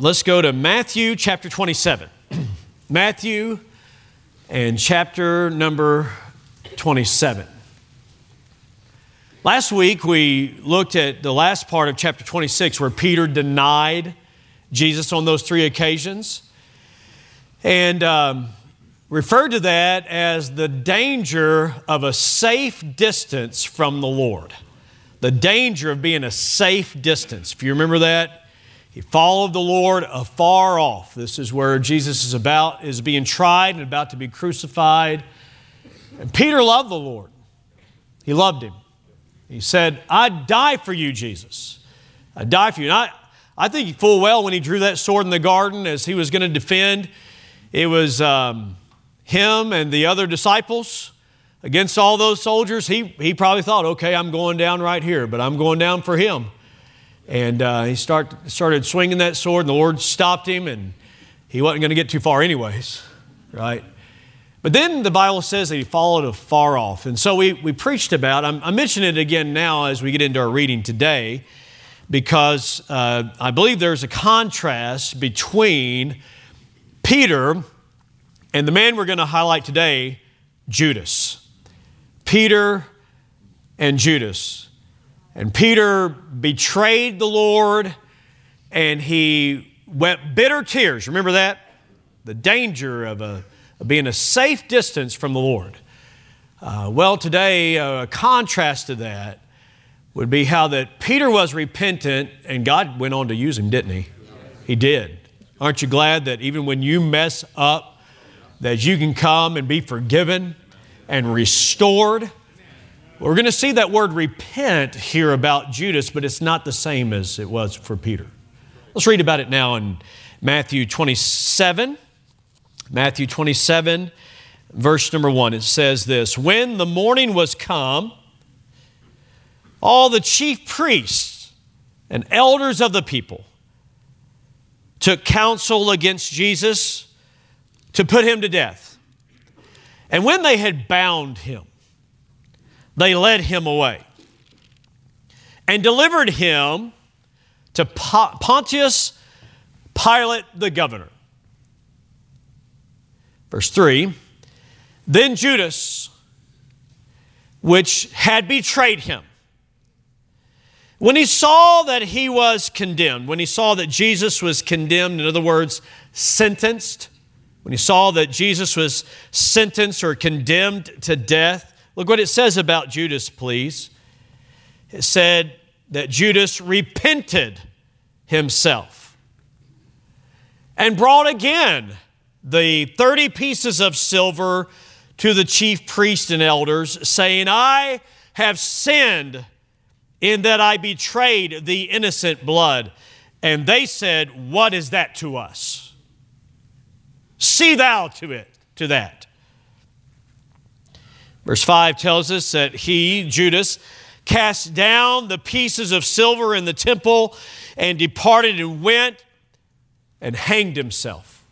Let's go to Matthew chapter 27. Matthew and chapter number 27. Last week we looked at the last part of chapter 26 where Peter denied Jesus on those three occasions and um, referred to that as the danger of a safe distance from the Lord. The danger of being a safe distance. If you remember that, he followed the Lord afar off. This is where Jesus is about, is being tried and about to be crucified. And Peter loved the Lord. He loved him. He said, I'd die for you, Jesus. I'd die for you. And I, I think full well when he drew that sword in the garden as he was going to defend, it was um, him and the other disciples against all those soldiers. He, he probably thought, okay, I'm going down right here, but I'm going down for him. And uh, he start, started swinging that sword, and the Lord stopped him, and he wasn't going to get too far, anyways, right? But then the Bible says that he followed afar off. And so we, we preached about, I'm, I'm mentioning it again now as we get into our reading today, because uh, I believe there's a contrast between Peter and the man we're going to highlight today, Judas. Peter and Judas. And Peter betrayed the Lord and he wept bitter tears. Remember that? The danger of, a, of being a safe distance from the Lord. Uh, well, today, a contrast to that would be how that Peter was repentant and God went on to use him, didn't he? He did. Aren't you glad that even when you mess up, that you can come and be forgiven and restored? We're going to see that word repent here about Judas, but it's not the same as it was for Peter. Let's read about it now in Matthew 27. Matthew 27, verse number 1. It says this When the morning was come, all the chief priests and elders of the people took counsel against Jesus to put him to death. And when they had bound him, they led him away and delivered him to Pontius Pilate the governor. Verse 3 Then Judas, which had betrayed him, when he saw that he was condemned, when he saw that Jesus was condemned, in other words, sentenced, when he saw that Jesus was sentenced or condemned to death, Look what it says about Judas, please. It said that Judas repented himself and brought again the 30 pieces of silver to the chief priests and elders, saying, I have sinned in that I betrayed the innocent blood. And they said, What is that to us? See thou to it, to that. Verse 5 tells us that he, Judas, cast down the pieces of silver in the temple and departed and went and hanged himself.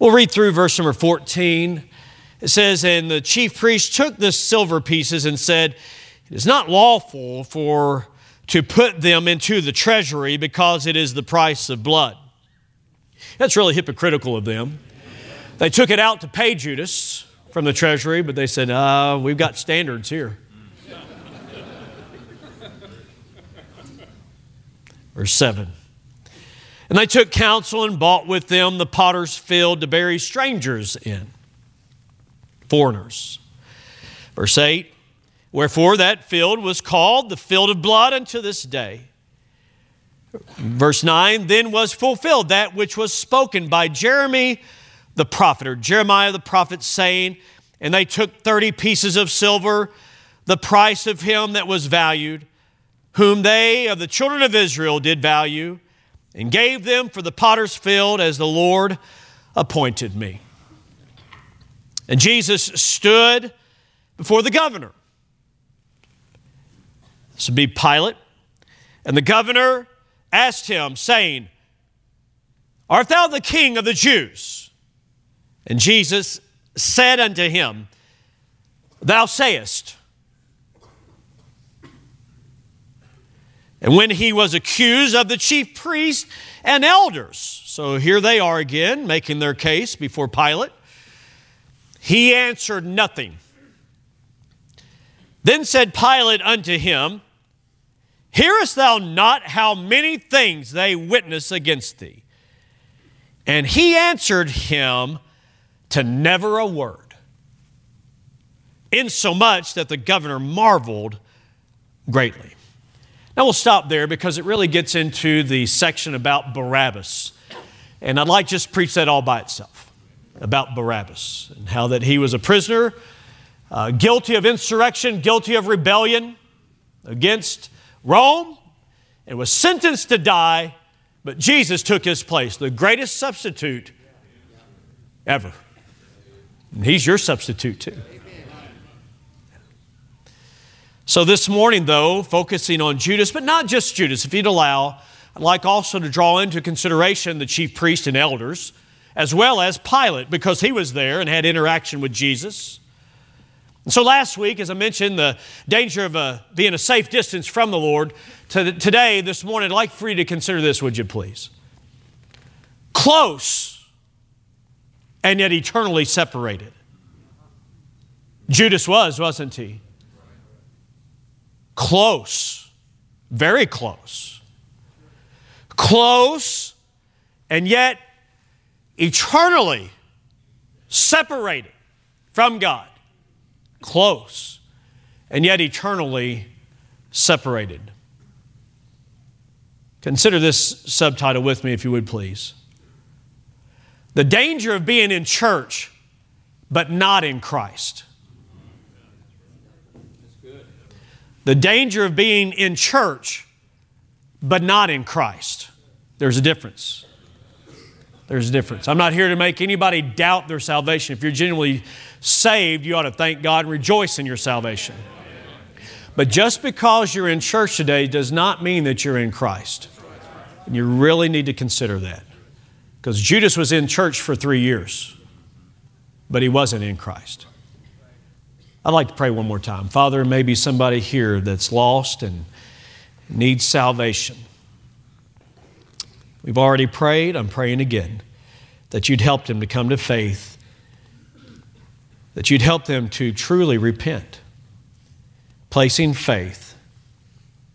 We'll read through verse number 14. It says, And the chief priest took the silver pieces and said, It is not lawful for to put them into the treasury because it is the price of blood. That's really hypocritical of them. They took it out to pay Judas from the treasury, but they said, uh, We've got standards here. Verse 7. And they took counsel and bought with them the potter's field to bury strangers in, foreigners. Verse 8. Wherefore that field was called the field of blood unto this day. Verse 9. Then was fulfilled that which was spoken by Jeremy the prophet, or Jeremiah the prophet, saying, And they took 30 pieces of silver, the price of him that was valued, whom they of the children of Israel did value, and gave them for the potter's field as the Lord appointed me. And Jesus stood before the governor. This would be Pilate. And the governor asked him, saying, Art thou the king of the Jews? And Jesus said unto him, Thou sayest. And when he was accused of the chief priests and elders, so here they are again making their case before Pilate, he answered nothing. Then said Pilate unto him, Hearest thou not how many things they witness against thee? And he answered him to never a word, insomuch that the governor marveled greatly. Now we'll stop there because it really gets into the section about Barabbas. And I'd like just preach that all by itself about Barabbas and how that he was a prisoner, uh, guilty of insurrection, guilty of rebellion against Rome, and was sentenced to die but Jesus took his place, the greatest substitute ever. He's your substitute too. So this morning, though, focusing on Judas, but not just Judas, if you'd allow, I'd like also to draw into consideration the chief priest and elders, as well as Pilate, because he was there and had interaction with Jesus. And so last week, as I mentioned, the danger of uh, being a safe distance from the Lord, to today, this morning, I'd like for you to consider this, would you please? Close and yet eternally separated. Judas was, wasn't he? Close, very close. Close and yet eternally separated from God close, and yet eternally separated. Consider this subtitle with me, if you would please. The danger of being in church, but not in Christ. The danger of being in church, but not in Christ. There's a difference. There's a difference. I'm not here to make anybody doubt their salvation. If you're genuinely saved, you ought to thank God and rejoice in your salvation. But just because you're in church today does not mean that you're in Christ. And you really need to consider that. Because Judas was in church for three years, but he wasn't in Christ. I'd like to pray one more time. Father, maybe somebody here that's lost and needs salvation. We've already prayed, I'm praying again, that you'd help them to come to faith that you'd help them to truly repent, placing faith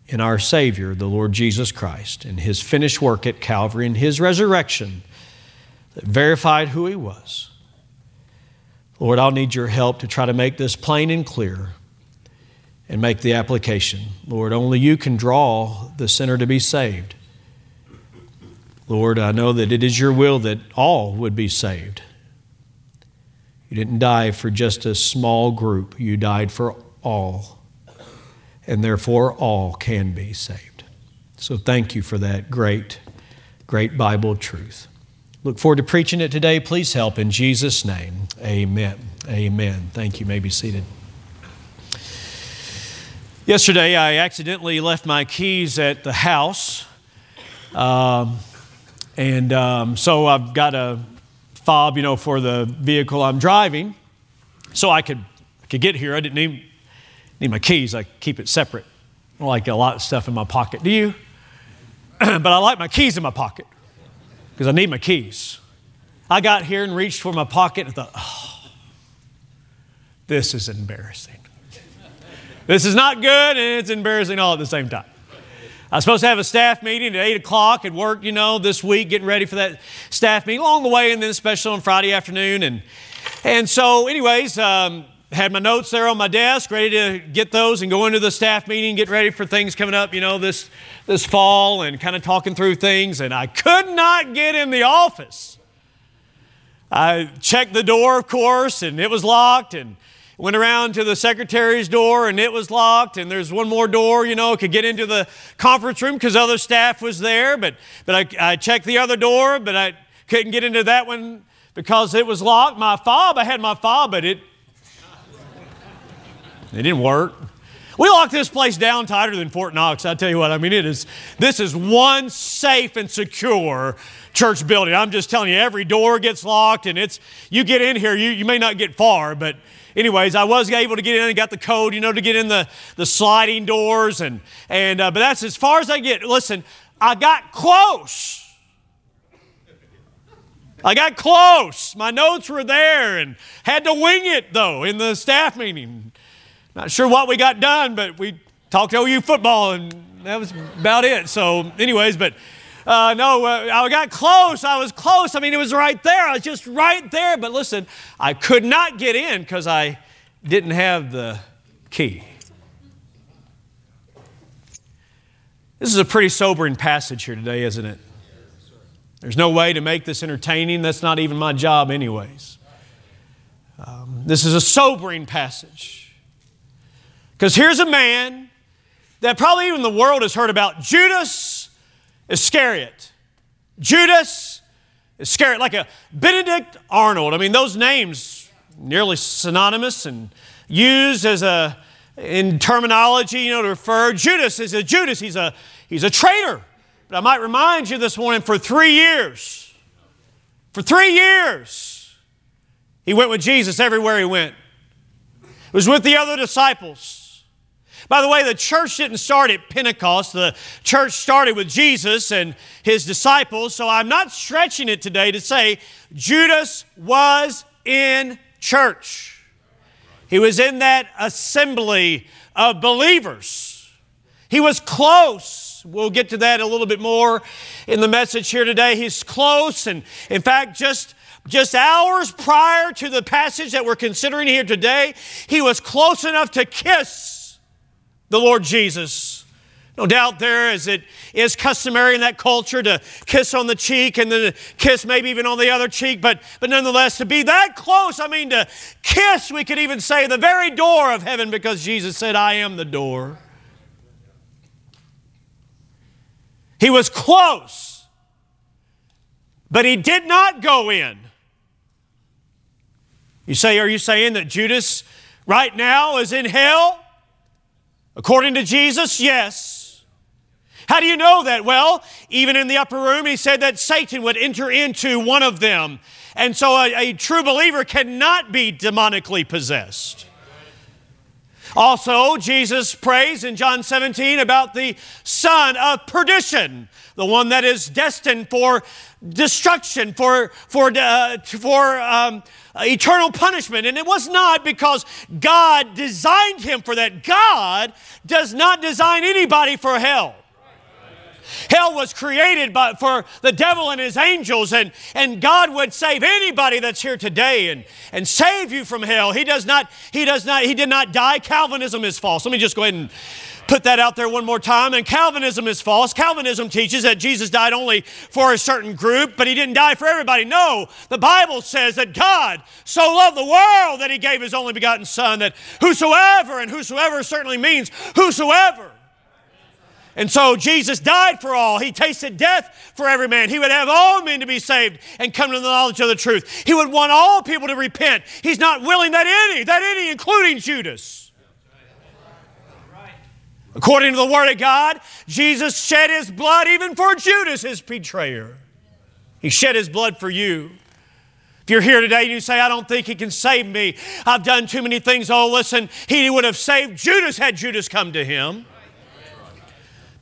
in our Savior, the Lord Jesus Christ, and His finished work at Calvary and His resurrection that verified who He was. Lord, I'll need your help to try to make this plain and clear and make the application. Lord, only you can draw the sinner to be saved. Lord, I know that it is your will that all would be saved. You didn't die for just a small group, you died for all. And therefore, all can be saved. So thank you for that great, great Bible truth. Look forward to preaching it today. Please help in Jesus' name. Amen. Amen. Thank you. you may be seated. Yesterday, I accidentally left my keys at the house. Um, and um, so I've got a fob, you know, for the vehicle I'm driving. So I could, I could get here. I didn't need, need my keys. I keep it separate. I like a lot of stuff in my pocket. Do you? but I like my keys in my pocket because I need my keys. I got here and reached for my pocket and thought, oh, this is embarrassing. this is not good and it's embarrassing all at the same time. I was supposed to have a staff meeting at 8 o'clock at work, you know, this week, getting ready for that staff meeting along the way, and then special on Friday afternoon. And, and so, anyways, um, had my notes there on my desk, ready to get those and go into the staff meeting, get ready for things coming up, you know, this, this fall and kind of talking through things. And I could not get in the office. I checked the door, of course, and it was locked. And Went around to the secretary's door and it was locked, and there's one more door, you know, could get into the conference room because other staff was there. But, but I, I checked the other door, but I couldn't get into that one because it was locked. My fob, I had my fob, but it, it didn't work. We locked this place down tighter than Fort Knox. I tell you what, I mean, it is, this is one safe and secure church building. I'm just telling you, every door gets locked and it's, you get in here, you, you may not get far, but anyways, I was able to get in and got the code, you know, to get in the, the sliding doors and, and, uh, but that's as far as I get. Listen, I got close. I got close. My notes were there and had to wing it though in the staff meeting. Not sure what we got done, but we talked OU football and that was about it. So, anyways, but uh, no, uh, I got close. I was close. I mean, it was right there. I was just right there. But listen, I could not get in because I didn't have the key. This is a pretty sobering passage here today, isn't it? There's no way to make this entertaining. That's not even my job, anyways. Um, this is a sobering passage. Because here's a man that probably even the world has heard about Judas Iscariot. Judas Iscariot, like a Benedict Arnold. I mean, those names nearly synonymous and used as a in terminology, you know, to refer. Judas is a Judas. He's a he's a traitor. But I might remind you this morning for three years, for three years, he went with Jesus everywhere he went. He was with the other disciples. By the way, the church didn't start at Pentecost. The church started with Jesus and his disciples. So I'm not stretching it today to say Judas was in church. He was in that assembly of believers. He was close. We'll get to that a little bit more in the message here today. He's close, and in fact, just just hours prior to the passage that we're considering here today, he was close enough to kiss the Lord Jesus. No doubt there, as it is customary in that culture, to kiss on the cheek and then kiss maybe even on the other cheek, but, but nonetheless, to be that close, I mean, to kiss, we could even say, the very door of heaven, because Jesus said, I am the door. He was close, but he did not go in. You say, Are you saying that Judas right now is in hell? According to Jesus, yes. How do you know that? Well, even in the upper room, he said that Satan would enter into one of them. And so a, a true believer cannot be demonically possessed. Also, Jesus prays in John 17 about the son of perdition, the one that is destined for destruction, for, for, uh, for um, eternal punishment. And it was not because God designed him for that. God does not design anybody for hell. Hell was created by, for the devil and his angels, and, and God would save anybody that's here today and, and save you from hell. He does not, he does not, he did not die. Calvinism is false. Let me just go ahead and put that out there one more time. And Calvinism is false. Calvinism teaches that Jesus died only for a certain group, but he didn't die for everybody. No, the Bible says that God so loved the world that he gave his only begotten Son, that whosoever, and whosoever certainly means whosoever. And so Jesus died for all. He tasted death for every man. He would have all men to be saved and come to the knowledge of the truth. He would want all people to repent. He's not willing that any, that any, including Judas, According to the Word of God, Jesus shed his blood even for Judas, his betrayer. He shed his blood for you. If you're here today and you say, I don't think he can save me, I've done too many things. Oh, listen, he would have saved Judas had Judas come to him.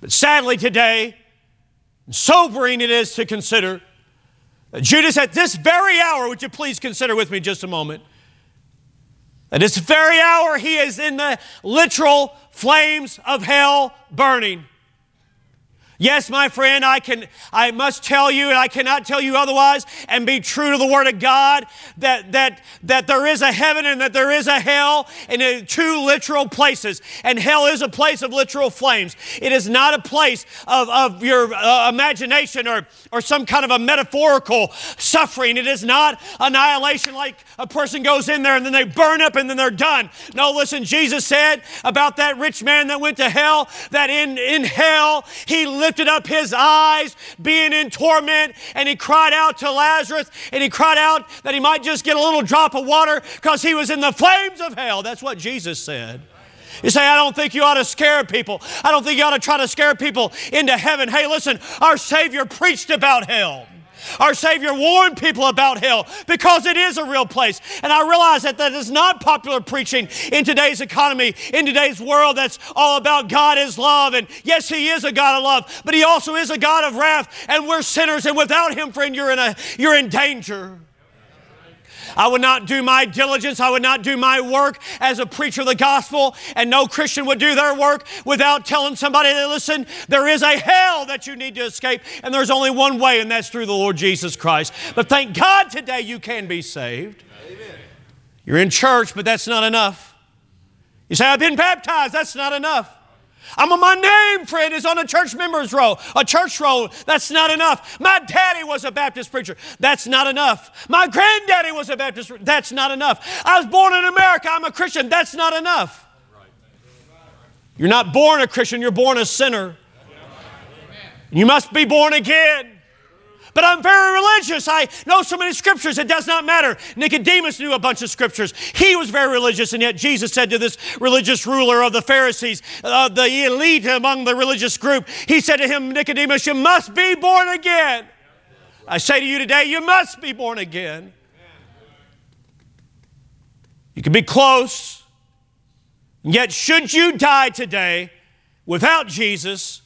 But sadly, today, sobering it is to consider Judas, at this very hour, would you please consider with me just a moment? At this very hour, he is in the literal flames of hell burning. Yes, my friend, I can I must tell you, and I cannot tell you otherwise, and be true to the Word of God, that that that there is a heaven and that there is a hell in two literal places. And hell is a place of literal flames. It is not a place of, of your uh, imagination or, or some kind of a metaphorical suffering. It is not annihilation like a person goes in there and then they burn up and then they're done. No, listen, Jesus said about that rich man that went to hell, that in, in hell he lived lifted up his eyes, being in torment, and he cried out to Lazarus, and he cried out that he might just get a little drop of water because he was in the flames of hell. That's what Jesus said. You say, I don't think you ought to scare people. I don't think you ought to try to scare people into heaven. Hey, listen, our Savior preached about hell. Our Savior warned people about hell because it is a real place. And I realize that that is not popular preaching in today's economy, in today's world that's all about God is love. And yes, He is a God of love, but He also is a God of wrath. And we're sinners, and without Him, friend, you're in, a, you're in danger. I would not do my diligence. I would not do my work as a preacher of the gospel. And no Christian would do their work without telling somebody that, listen, there is a hell that you need to escape. And there's only one way, and that's through the Lord Jesus Christ. But thank God today you can be saved. Amen. You're in church, but that's not enough. You say, I've been baptized. That's not enough. I'm on my name, friend, is on a church member's roll, a church roll. That's not enough. My daddy was a Baptist preacher. That's not enough. My granddaddy was a Baptist. That's not enough. I was born in America. I'm a Christian. That's not enough. You're not born a Christian, you're born a sinner. You must be born again. But I'm very religious. I know so many scriptures, it does not matter. Nicodemus knew a bunch of scriptures. He was very religious, and yet Jesus said to this religious ruler of the Pharisees, uh, the elite among the religious group, he said to him, Nicodemus, you must be born again. I say to you today, you must be born again. You can be close, yet, should you die today without Jesus,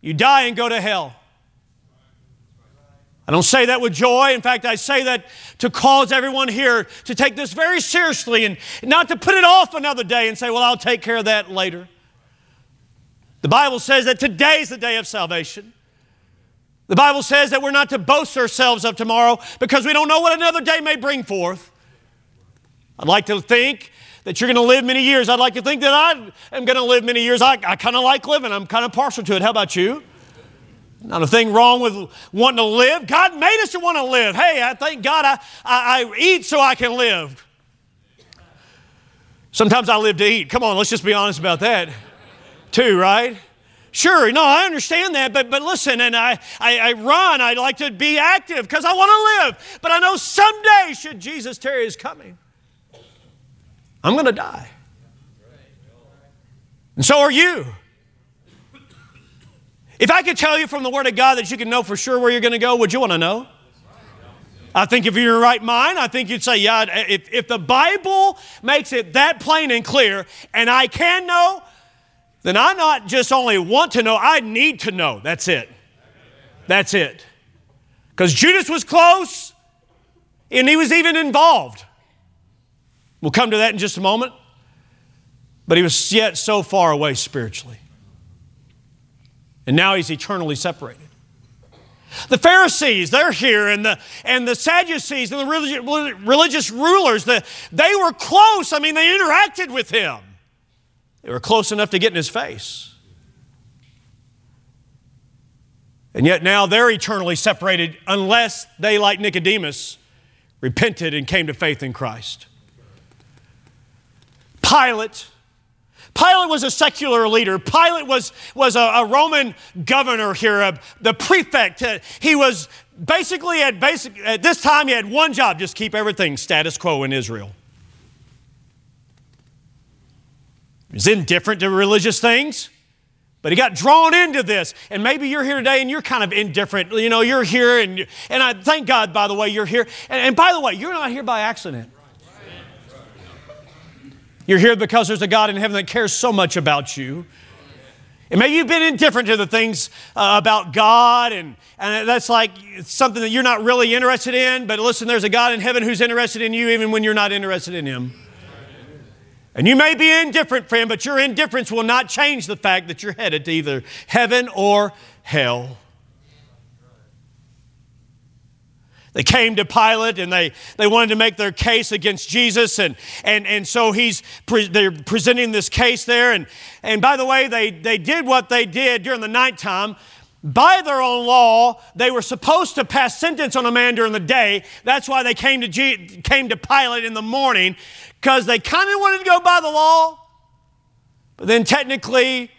you die and go to hell. I don't say that with joy. In fact, I say that to cause everyone here to take this very seriously and not to put it off another day and say, well, I'll take care of that later. The Bible says that today is the day of salvation. The Bible says that we're not to boast ourselves of tomorrow because we don't know what another day may bring forth. I'd like to think that you're going to live many years. I'd like to think that I am going to live many years. I, I kind of like living, I'm kind of partial to it. How about you? Not a thing wrong with wanting to live. God made us to want to live. Hey, I thank God I, I, I eat so I can live. Sometimes I live to eat. Come on, let's just be honest about that, too, right? Sure, no, I understand that, but, but listen, and I, I, I run, I like to be active because I want to live. But I know someday, should Jesus tarry his coming, I'm going to die. And so are you. If I could tell you from the Word of God that you can know for sure where you're going to go, would you want to know? I think if you're in your right mind, I think you'd say, yeah, if, if the Bible makes it that plain and clear, and I can know, then I not just only want to know, I need to know. That's it. That's it. Because Judas was close, and he was even involved. We'll come to that in just a moment. But he was yet so far away spiritually. And now he's eternally separated. The Pharisees, they're here, and the, and the Sadducees and the religious, religious rulers, the, they were close. I mean, they interacted with him. They were close enough to get in his face. And yet now they're eternally separated unless they, like Nicodemus, repented and came to faith in Christ. Pilate Pilate was a secular leader. Pilate was, was a, a Roman governor here, a, the prefect. Uh, he was basically at, basic, at this time, he had one job just keep everything status quo in Israel. He was indifferent to religious things, but he got drawn into this. And maybe you're here today and you're kind of indifferent. You know, you're here, and, and I thank God, by the way, you're here. And, and by the way, you're not here by accident. You're here because there's a God in heaven that cares so much about you. And maybe you've been indifferent to the things uh, about God, and, and that's like something that you're not really interested in. But listen, there's a God in heaven who's interested in you even when you're not interested in Him. And you may be indifferent, friend, but your indifference will not change the fact that you're headed to either heaven or hell. They came to Pilate and they, they wanted to make their case against Jesus. And, and, and so he's pre- they're presenting this case there. And, and by the way, they, they did what they did during the nighttime. By their own law, they were supposed to pass sentence on a man during the day. That's why they came to, G- came to Pilate in the morning, because they kind of wanted to go by the law. But then technically,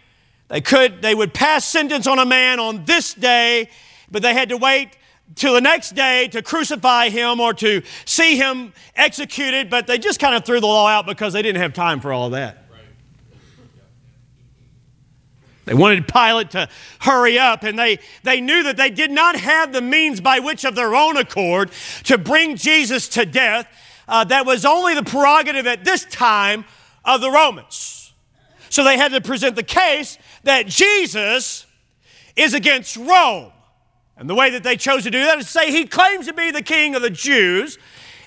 they could they would pass sentence on a man on this day, but they had to wait to the next day to crucify him or to see him executed, but they just kind of threw the law out because they didn't have time for all that. They wanted Pilate to hurry up, and they, they knew that they did not have the means by which, of their own accord, to bring Jesus to death. Uh, that was only the prerogative at this time of the Romans. So they had to present the case that Jesus is against Rome. And the way that they chose to do that is to say he claims to be the king of the Jews.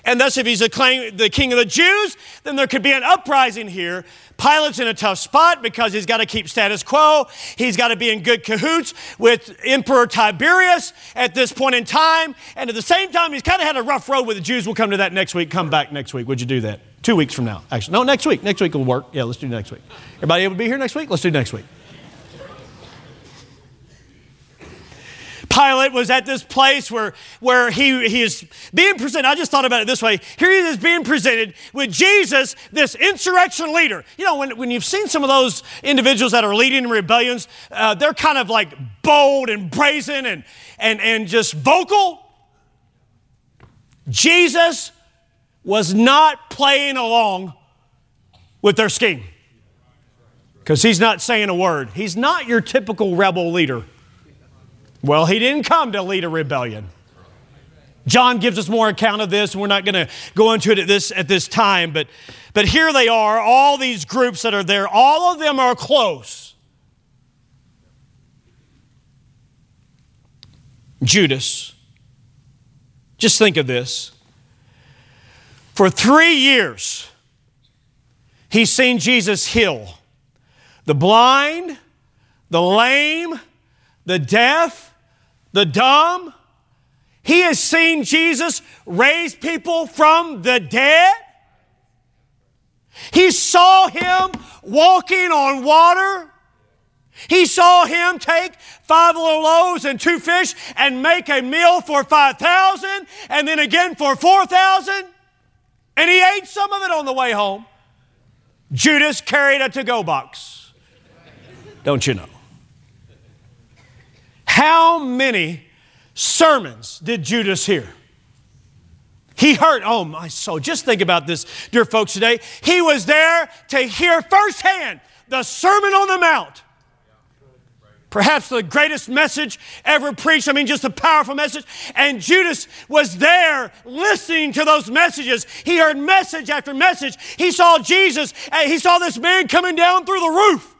And thus, if he's claim, the king of the Jews, then there could be an uprising here. Pilate's in a tough spot because he's got to keep status quo. He's got to be in good cahoots with Emperor Tiberius at this point in time. And at the same time, he's kind of had a rough road with the Jews. We'll come to that next week. Come back next week. Would you do that? Two weeks from now, actually. No, next week. Next week will work. Yeah, let's do next week. Everybody able to be here next week? Let's do next week. Pilate was at this place where, where he, he is being presented. I just thought about it this way. Here he is being presented with Jesus, this insurrection leader. You know, when, when you've seen some of those individuals that are leading rebellions, uh, they're kind of like bold and brazen and, and, and just vocal. Jesus was not playing along with their scheme because he's not saying a word. He's not your typical rebel leader. Well, he didn't come to lead a rebellion. John gives us more account of this, we're not going to go into it at this, at this time, but, but here they are, all these groups that are there, all of them are close. Judas, just think of this. For three years, he's seen Jesus heal the blind, the lame, the deaf, the dumb. He has seen Jesus raise people from the dead. He saw him walking on water. He saw him take five little loaves and two fish and make a meal for 5,000 and then again for 4,000. And he ate some of it on the way home. Judas carried a to go box. Don't you know? How many sermons did Judas hear? He heard, oh my soul. Just think about this, dear folks, today. He was there to hear firsthand the Sermon on the Mount. Perhaps the greatest message ever preached. I mean, just a powerful message. And Judas was there listening to those messages. He heard message after message. He saw Jesus, and he saw this man coming down through the roof.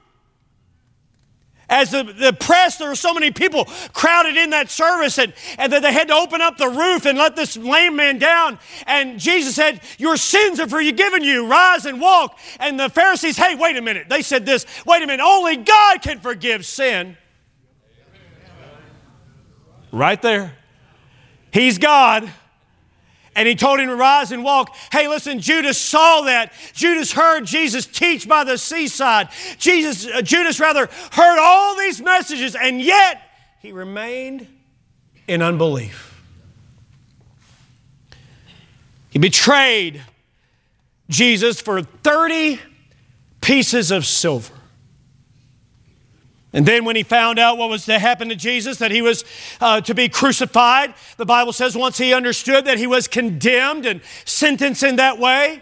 As the, the press, there were so many people crowded in that service, and, and that they had to open up the roof and let this lame man down. And Jesus said, Your sins are forgiven you. Rise and walk. And the Pharisees, hey, wait a minute. They said this, wait a minute, only God can forgive sin. Right there. He's God and he told him to rise and walk. Hey, listen, Judas saw that. Judas heard Jesus teach by the seaside. Jesus, uh, Judas rather heard all these messages, and yet he remained in unbelief. He betrayed Jesus for 30 pieces of silver. And then, when he found out what was to happen to Jesus, that he was uh, to be crucified, the Bible says once he understood that he was condemned and sentenced in that way.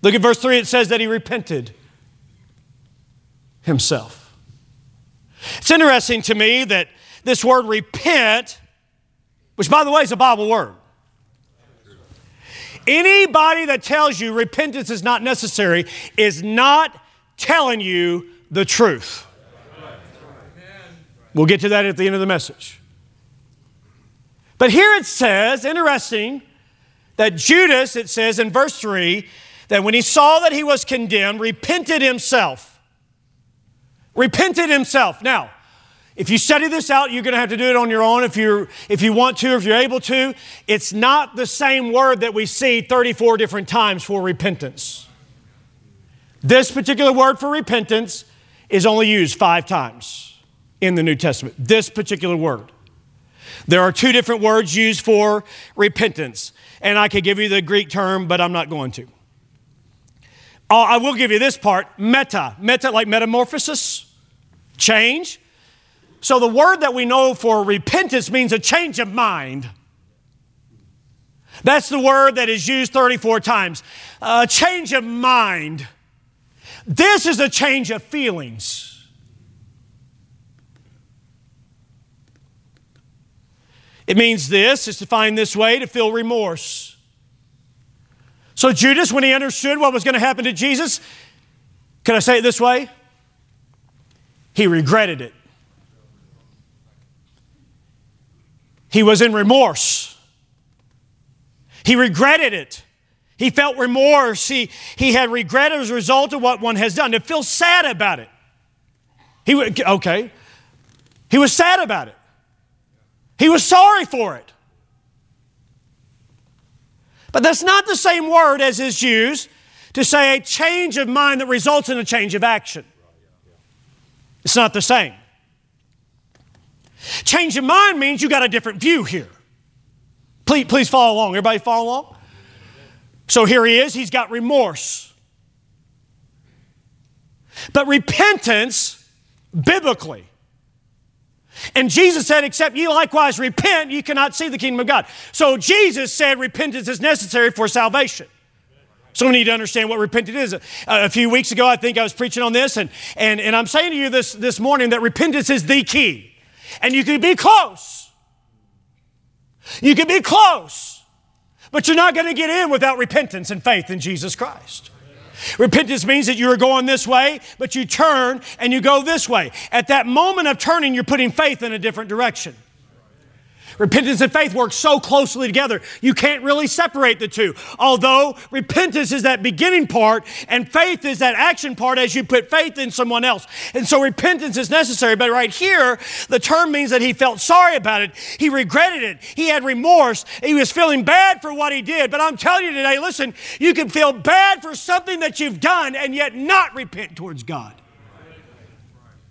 Look at verse 3, it says that he repented himself. It's interesting to me that this word repent, which by the way is a Bible word, anybody that tells you repentance is not necessary is not telling you the truth. We'll get to that at the end of the message. But here it says, interesting, that Judas, it says in verse 3, that when he saw that he was condemned, repented himself. Repented himself. Now, if you study this out, you're going to have to do it on your own if, you if you want to, if you're able to. It's not the same word that we see 34 different times for repentance. This particular word for repentance is only used five times in the New Testament. This particular word. There are two different words used for repentance, and I could give you the Greek term, but I'm not going to. Oh, I will give you this part meta. Meta, like metamorphosis, change. So the word that we know for repentance means a change of mind. That's the word that is used 34 times. A change of mind This is a change of feelings. It means this is to find this way to feel remorse. So, Judas, when he understood what was going to happen to Jesus, can I say it this way? He regretted it. He was in remorse. He regretted it. He felt remorse. He, he had regret as a result of what one has done. To feel sad about it. He would okay. He was sad about it. He was sorry for it. But that's not the same word as is used to say a change of mind that results in a change of action. It's not the same. Change of mind means you got a different view here. Please, please follow along. Everybody follow along? So here he is, he's got remorse. But repentance, biblically, and Jesus said, Except ye likewise repent, ye cannot see the kingdom of God. So Jesus said repentance is necessary for salvation. So we need to understand what repentance is. Uh, a few weeks ago, I think I was preaching on this, and, and, and I'm saying to you this, this morning that repentance is the key. And you can be close. You can be close, but you're not going to get in without repentance and faith in Jesus Christ. Repentance means that you are going this way, but you turn and you go this way. At that moment of turning, you're putting faith in a different direction. Repentance and faith work so closely together, you can't really separate the two. Although repentance is that beginning part and faith is that action part as you put faith in someone else. And so repentance is necessary. But right here, the term means that he felt sorry about it. He regretted it. He had remorse. He was feeling bad for what he did. But I'm telling you today, listen, you can feel bad for something that you've done and yet not repent towards God.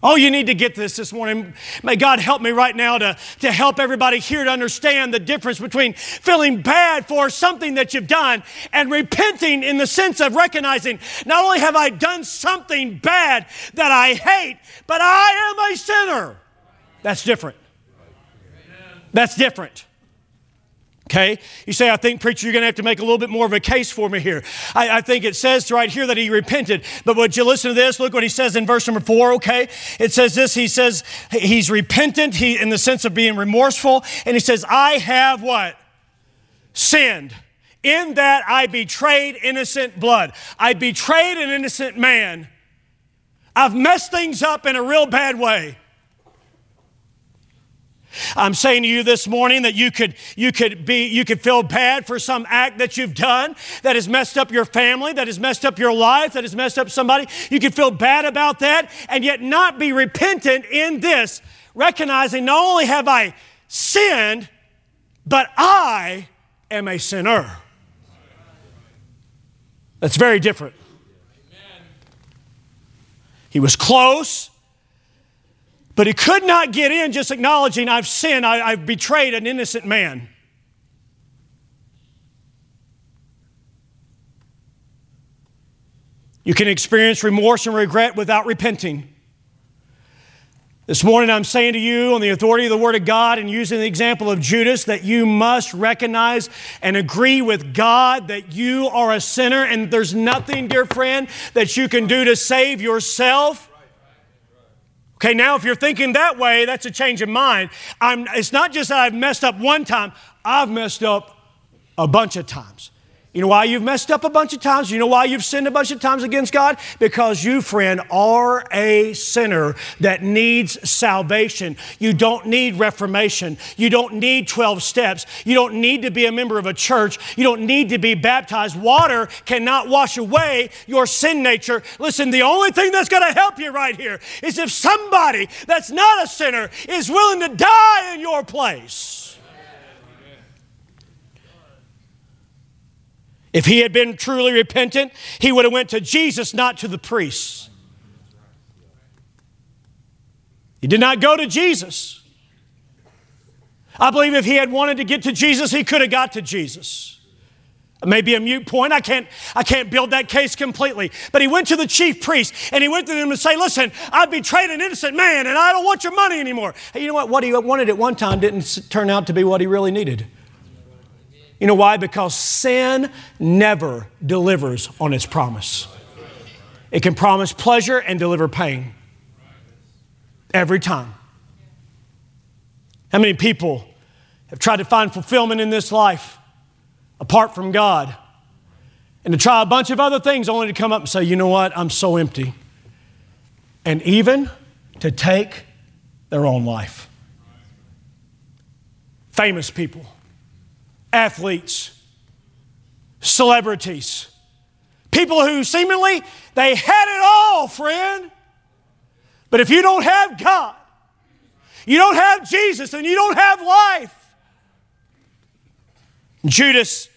Oh, you need to get this this morning. May God help me right now to, to help everybody here to understand the difference between feeling bad for something that you've done and repenting in the sense of recognizing not only have I done something bad that I hate, but I am a sinner. That's different. That's different. Okay? You say, I think, preacher, you're going to have to make a little bit more of a case for me here. I, I, think it says right here that he repented. But would you listen to this? Look what he says in verse number four, okay? It says this He says he's repentant he, in the sense of being remorseful. And he says, I have what? Sinned. In that I betrayed innocent blood. I betrayed an innocent man. I've messed things up in a real bad way. I'm saying to you this morning that you could, you could be, you could feel bad for some act that you've done that has messed up your family, that has messed up your life, that has messed up somebody. You could feel bad about that and yet not be repentant in this, recognizing not only have I sinned, but I am a sinner. That's very different. He was close. But he could not get in just acknowledging, I've sinned, I, have betrayed an innocent man. You can experience remorse and regret without repenting. This morning, I'm saying to you, on the authority of the Word of God and using the example of Judas, that you must recognize and agree with God that you are a sinner and there's nothing, dear friend, that you can do to save yourself. Okay, now if you're thinking that way, that's a change of mind. I'm, it's not just that I've messed up one time, I've messed up a bunch of times. You know why you've messed up a bunch of times? You know why you've sinned a bunch of times against God? Because you, friend, are a sinner that needs salvation. You don't need reformation. You don't need 12 steps. You don't need to be a member of a church. You don't need to be baptized. Water cannot wash away your sin nature. Listen, the only thing that's going to help you right here is if somebody that's not a sinner is willing to die in your place. If he had been truly repentant, he would have went to Jesus, not to the priests. He did not go to Jesus. I believe if he had wanted to get to Jesus, he could have got to Jesus. Maybe a mute point. I can't, I can't build that case completely. But he went to the chief priest and he went to them and say, listen, I betrayed an innocent man and I don't want your money anymore. Hey, you know what? What he wanted at one time didn't turn out to be what he really needed. You know why? Because sin never delivers on its promise. It can promise pleasure and deliver pain. Every time. How many people have tried to find fulfillment in this life apart from God and to try a bunch of other things only to come up and say, you know what, I'm so empty. And even to take their own life. Famous people, athletes, celebrities, people who seemingly they had it all, friend. But if you don't have God, you don't have Jesus, and you don't have life. Judas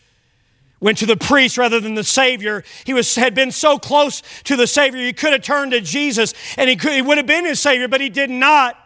went to the priest rather than the Savior. He was, had been so close to the Savior, he could have turned to Jesus and he, could, he would have been his Savior, but he did not.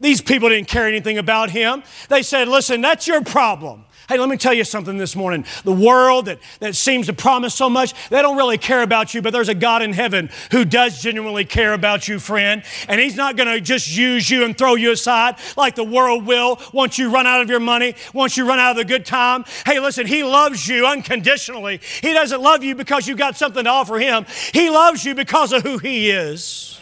These people didn't care anything about him. They said, Listen, that's your problem. Hey, let me tell you something this morning. The world that, that seems to promise so much, they don't really care about you, but there's a God in heaven who does genuinely care about you, friend. And He's not going to just use you and throw you aside like the world will once you run out of your money, once you run out of the good time. Hey, listen, He loves you unconditionally. He doesn't love you because you've got something to offer Him, He loves you because of who He is.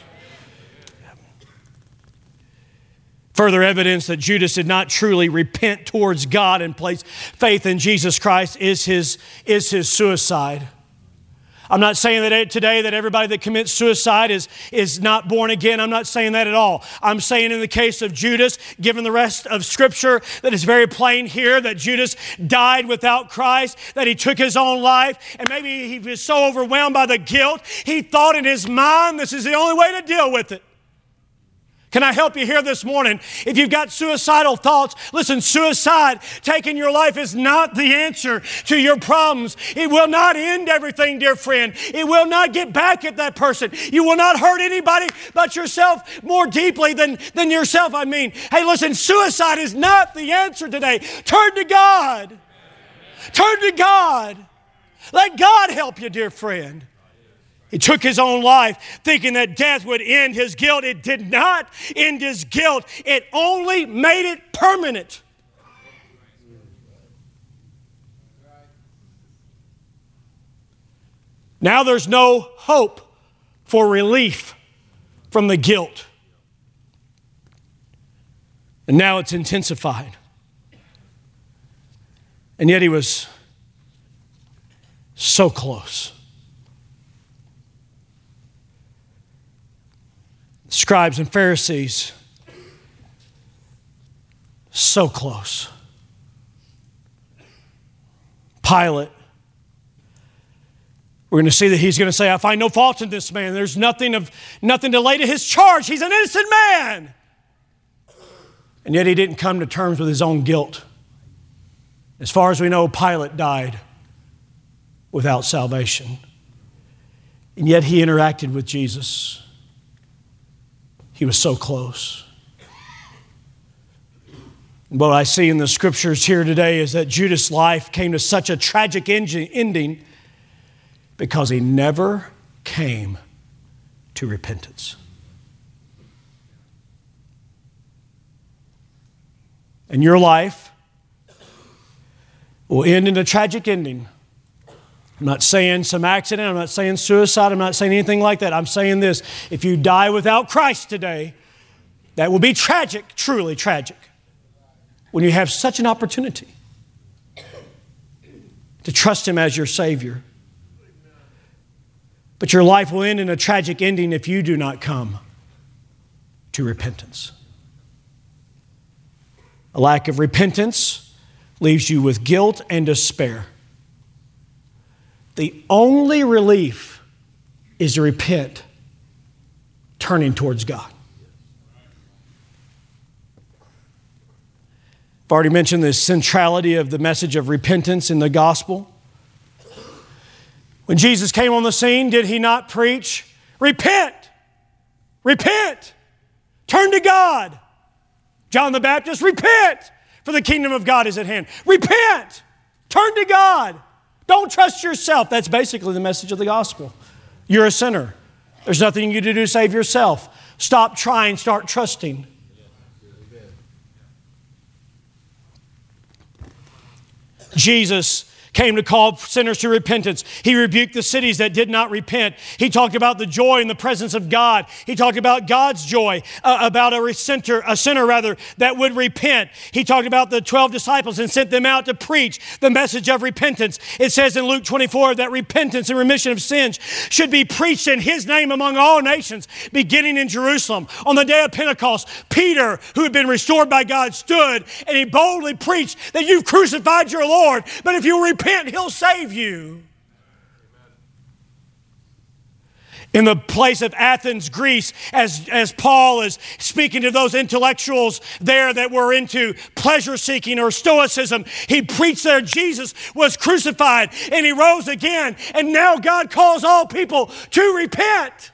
Further evidence that Judas did not truly repent towards God and place faith in Jesus Christ is his, is his suicide. I'm not saying that today that everybody that commits suicide is, is not born again. I'm not saying that at all. I'm saying in the case of Judas, given the rest of Scripture, that it's very plain here that Judas died without Christ, that he took his own life, and maybe he was so overwhelmed by the guilt, he thought in his mind this is the only way to deal with it. Can I help you here this morning? If you've got suicidal thoughts, listen, suicide, taking your life is not the answer to your problems. It will not end everything, dear friend. It will not get back at that person. You will not hurt anybody but yourself more deeply than, than yourself, I mean. Hey, listen, suicide is not the answer today. Turn to God. Turn to God. Let God help you, dear friend. He took his own life thinking that death would end his guilt. It did not end his guilt, it only made it permanent. Now there's no hope for relief from the guilt. And now it's intensified. And yet he was so close. Scribes and Pharisees. So close. Pilate. We're going to see that he's going to say, I find no fault in this man. There's nothing, of, nothing to lay to his charge. He's an innocent man. And yet he didn't come to terms with his own guilt. As far as we know, Pilate died without salvation. And yet he interacted with Jesus. He was so close. What I see in the scriptures here today is that Judas' life came to such a tragic ending because he never came to repentance. And your life will end in a tragic ending I'm not saying some accident. I'm not saying suicide. I'm not saying anything like that. I'm saying this if you die without Christ today, that will be tragic, truly tragic, when you have such an opportunity to trust Him as your Savior. But your life will end in a tragic ending if you do not come to repentance. A lack of repentance leaves you with guilt and despair. The only relief is to repent, turning towards God. I've already mentioned the centrality of the message of repentance in the gospel. When Jesus came on the scene, did he not preach, Repent, repent, turn to God? John the Baptist, repent, for the kingdom of God is at hand. Repent, turn to God. Don't trust yourself. That's basically the message of the gospel. You're a sinner. There's nothing you can do to save yourself. Stop trying, start trusting. Jesus came to call sinners to repentance. He rebuked the cities that did not repent. He talked about the joy in the presence of God. He talked about God's joy, uh, about a sinner, a sinner rather, that would repent. He talked about the 12 disciples and sent them out to preach the message of repentance. It says in Luke 24 that repentance and remission of sins should be preached in his name among all nations, beginning in Jerusalem. On the day of Pentecost, Peter, who had been restored by God, stood and he boldly preached that you've crucified your Lord, but if you repent, he'll save you. in the place of Athens, Greece, as, as Paul is speaking to those intellectuals there that were into pleasure seeking or stoicism, he preached there Jesus was crucified and he rose again. And now God calls all people to repent.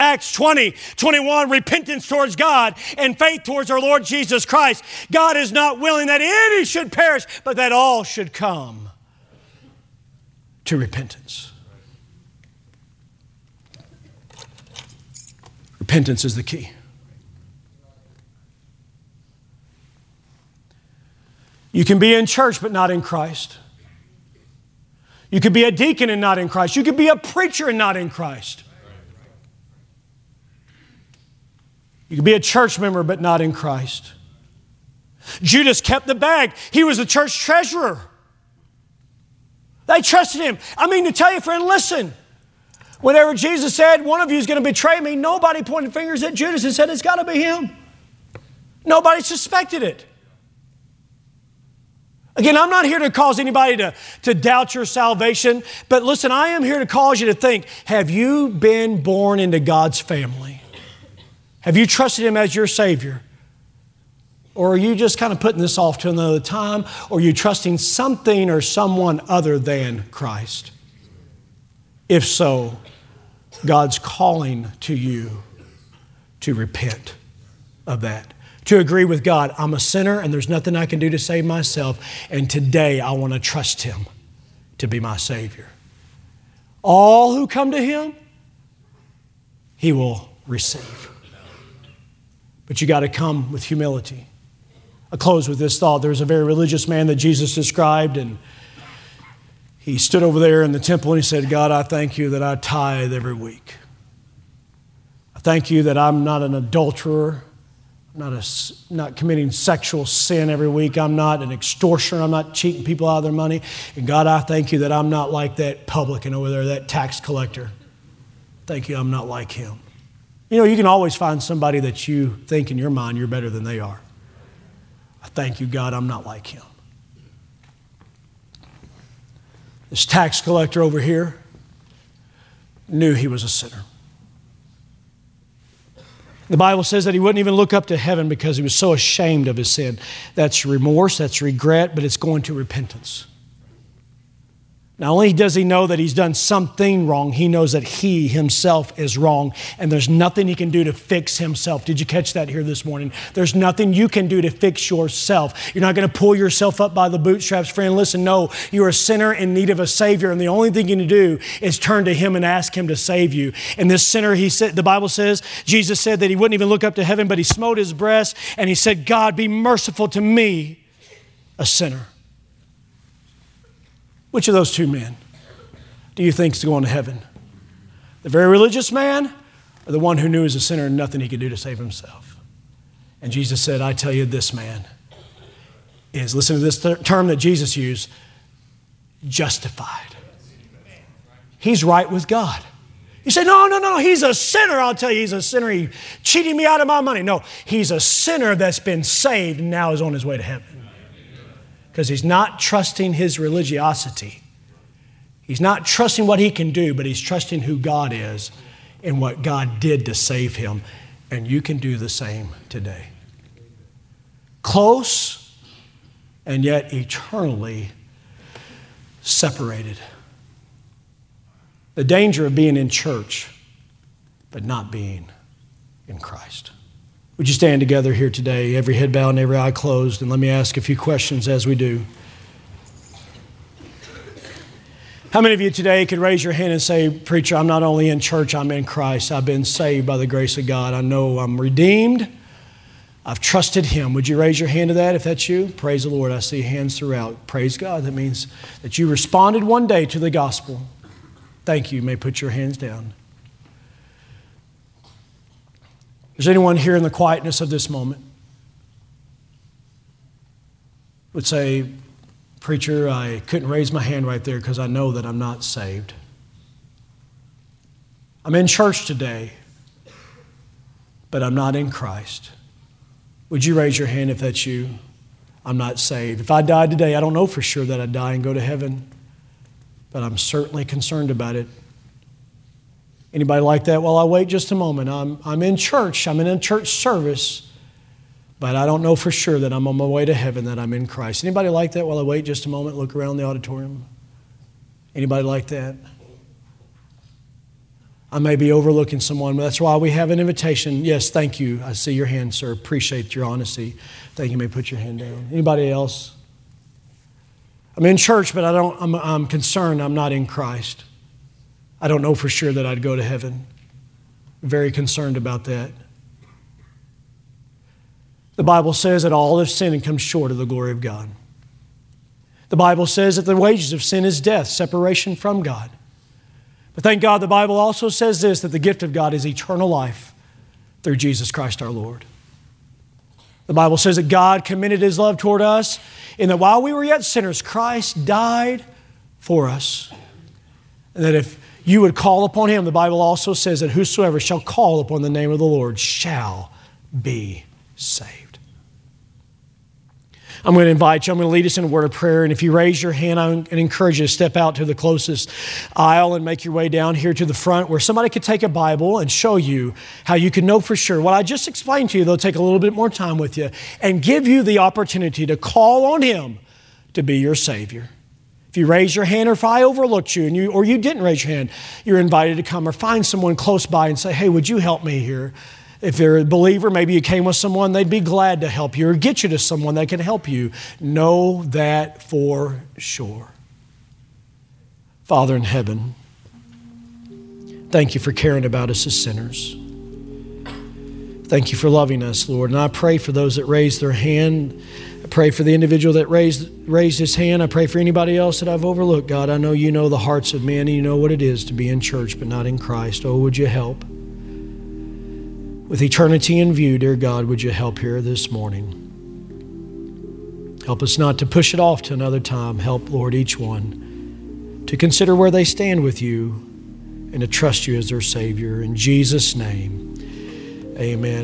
Acts 20, 21, repentance towards God and faith towards our Lord Jesus Christ. God is not willing that any should perish, but that all should come to repentance. Repentance is the key. You can be in church but not in Christ. You could be a deacon and not in Christ. You could be a preacher and not in Christ. You could be a church member but not in Christ. Judas kept the bag, he was the church treasurer. They trusted him. I mean, to tell you, friend, listen. Whenever Jesus said, One of you is going to betray me, nobody pointed fingers at Judas and said, It's got to be him. Nobody suspected it. Again, I'm not here to cause anybody to, to doubt your salvation, but listen, I am here to cause you to think have you been born into God's family? Have you trusted Him as your Savior? Or are you just kind of putting this off to another time? Or are you trusting something or someone other than Christ? If so, God's calling to you to repent of that. To agree with God, I'm a sinner and there's nothing I can do to save myself, and today I want to trust Him to be my Savior. All who come to Him, He will receive. But you got to come with humility. I close with this thought. There was a very religious man that Jesus described, and he stood over there in the temple and he said, God, I thank you that I tithe every week. I thank you that I'm not an adulterer. I'm not, a, not committing sexual sin every week. I'm not an extortioner. I'm not cheating people out of their money. And God, I thank you that I'm not like that publican over there, that tax collector. Thank you, I'm not like him. You know, you can always find somebody that you think in your mind you're better than they are. I thank you, God, I'm not like him. This tax collector over here knew he was a sinner. The Bible says that he wouldn't even look up to heaven because he was so ashamed of his sin. That's remorse, that's regret, but it's going to repentance. Not only does he know that he's done something wrong, he knows that he himself is wrong, and there's nothing he can do to fix himself. Did you catch that here this morning? There's nothing you can do to fix yourself. You're not going to pull yourself up by the bootstraps, friend. Listen, no, you're a sinner in need of a Savior, and the only thing you can do is turn to him and ask him to save you. And this sinner, he said, the Bible says, Jesus said that he wouldn't even look up to heaven, but he smote his breast and he said, God, be merciful to me, a sinner. Which of those two men do you think is going to heaven? The very religious man or the one who knew he was a sinner and nothing he could do to save himself? And Jesus said, I tell you, this man is, listen to this term that Jesus used, justified. He's right with God. You say, no, no, no, he's a sinner. I'll tell you, he's a sinner. He cheating me out of my money. No, he's a sinner that's been saved and now is on his way to heaven because he's not trusting his religiosity. He's not trusting what he can do, but he's trusting who God is and what God did to save him. And you can do the same today. Close and yet eternally separated. The danger of being in church, but not being in Christ. Would you stand together here today, every head bowed and every eye closed, and let me ask a few questions as we do. How many of you today could raise your hand and say, Preacher, I'm not only in church, I'm in Christ. I've been saved by the grace of God. I know I'm redeemed. I've trusted Him. Would you raise your hand to that if that's you? Praise the Lord. I see hands throughout. Praise God. That means that you responded one day to the gospel. Thank you. You may put your hands down. Is anyone here in the quietness of this moment would say, Preacher, I couldn't raise my hand right there because I know that I'm not saved. I'm in church today, but I'm not in Christ. Would you raise your hand if that's you? I'm not saved. If I died today, I don't know for sure that I'd die and go to heaven, but I'm certainly concerned about it. Anybody like that? Well, I'll wait just a moment. I'm, I'm in church, I'm in a church service, but I don't know for sure that I'm on my way to heaven, that I'm in Christ. Anybody like that? While I wait just a moment, look around the auditorium. Anybody like that? I may be overlooking someone, but that's why we have an invitation. Yes, thank you. I see your hand, sir. Appreciate your honesty. Thank you. you may put your hand down. Anybody else? I'm in church, but I don't, I'm, I'm concerned I'm not in Christ. I don't know for sure that I'd go to heaven. Very concerned about that. The Bible says that all have sinned and come short of the glory of God. The Bible says that the wages of sin is death, separation from God. But thank God the Bible also says this that the gift of God is eternal life through Jesus Christ our Lord. The Bible says that God committed his love toward us in that while we were yet sinners, Christ died for us. And that if you would call upon him, the Bible also says that whosoever shall call upon the name of the Lord shall be saved. I'm going to invite you, I'm going to lead us in a word of prayer. And if you raise your hand, to encourage you to step out to the closest aisle and make your way down here to the front where somebody could take a Bible and show you how you can know for sure. What I just explained to you, they'll take a little bit more time with you and give you the opportunity to call on Him to be your Savior. If you raise your hand or if I overlooked you and you or you didn't raise your hand, you're invited to come or find someone close by and say, "Hey, would you help me here?" If you're a believer, maybe you came with someone, they'd be glad to help you or get you to someone that can help you. Know that for sure. Father in heaven, thank you for caring about us as sinners. Thank you for loving us, Lord. And I pray for those that raised their hand. Pray for the individual that raised, raised his hand. I pray for anybody else that I've overlooked, God. I know you know the hearts of men and you know what it is to be in church but not in Christ. Oh, would you help? With eternity in view, dear God, would you help here this morning? Help us not to push it off to another time. Help, Lord, each one to consider where they stand with you and to trust you as their Savior. In Jesus' name, amen.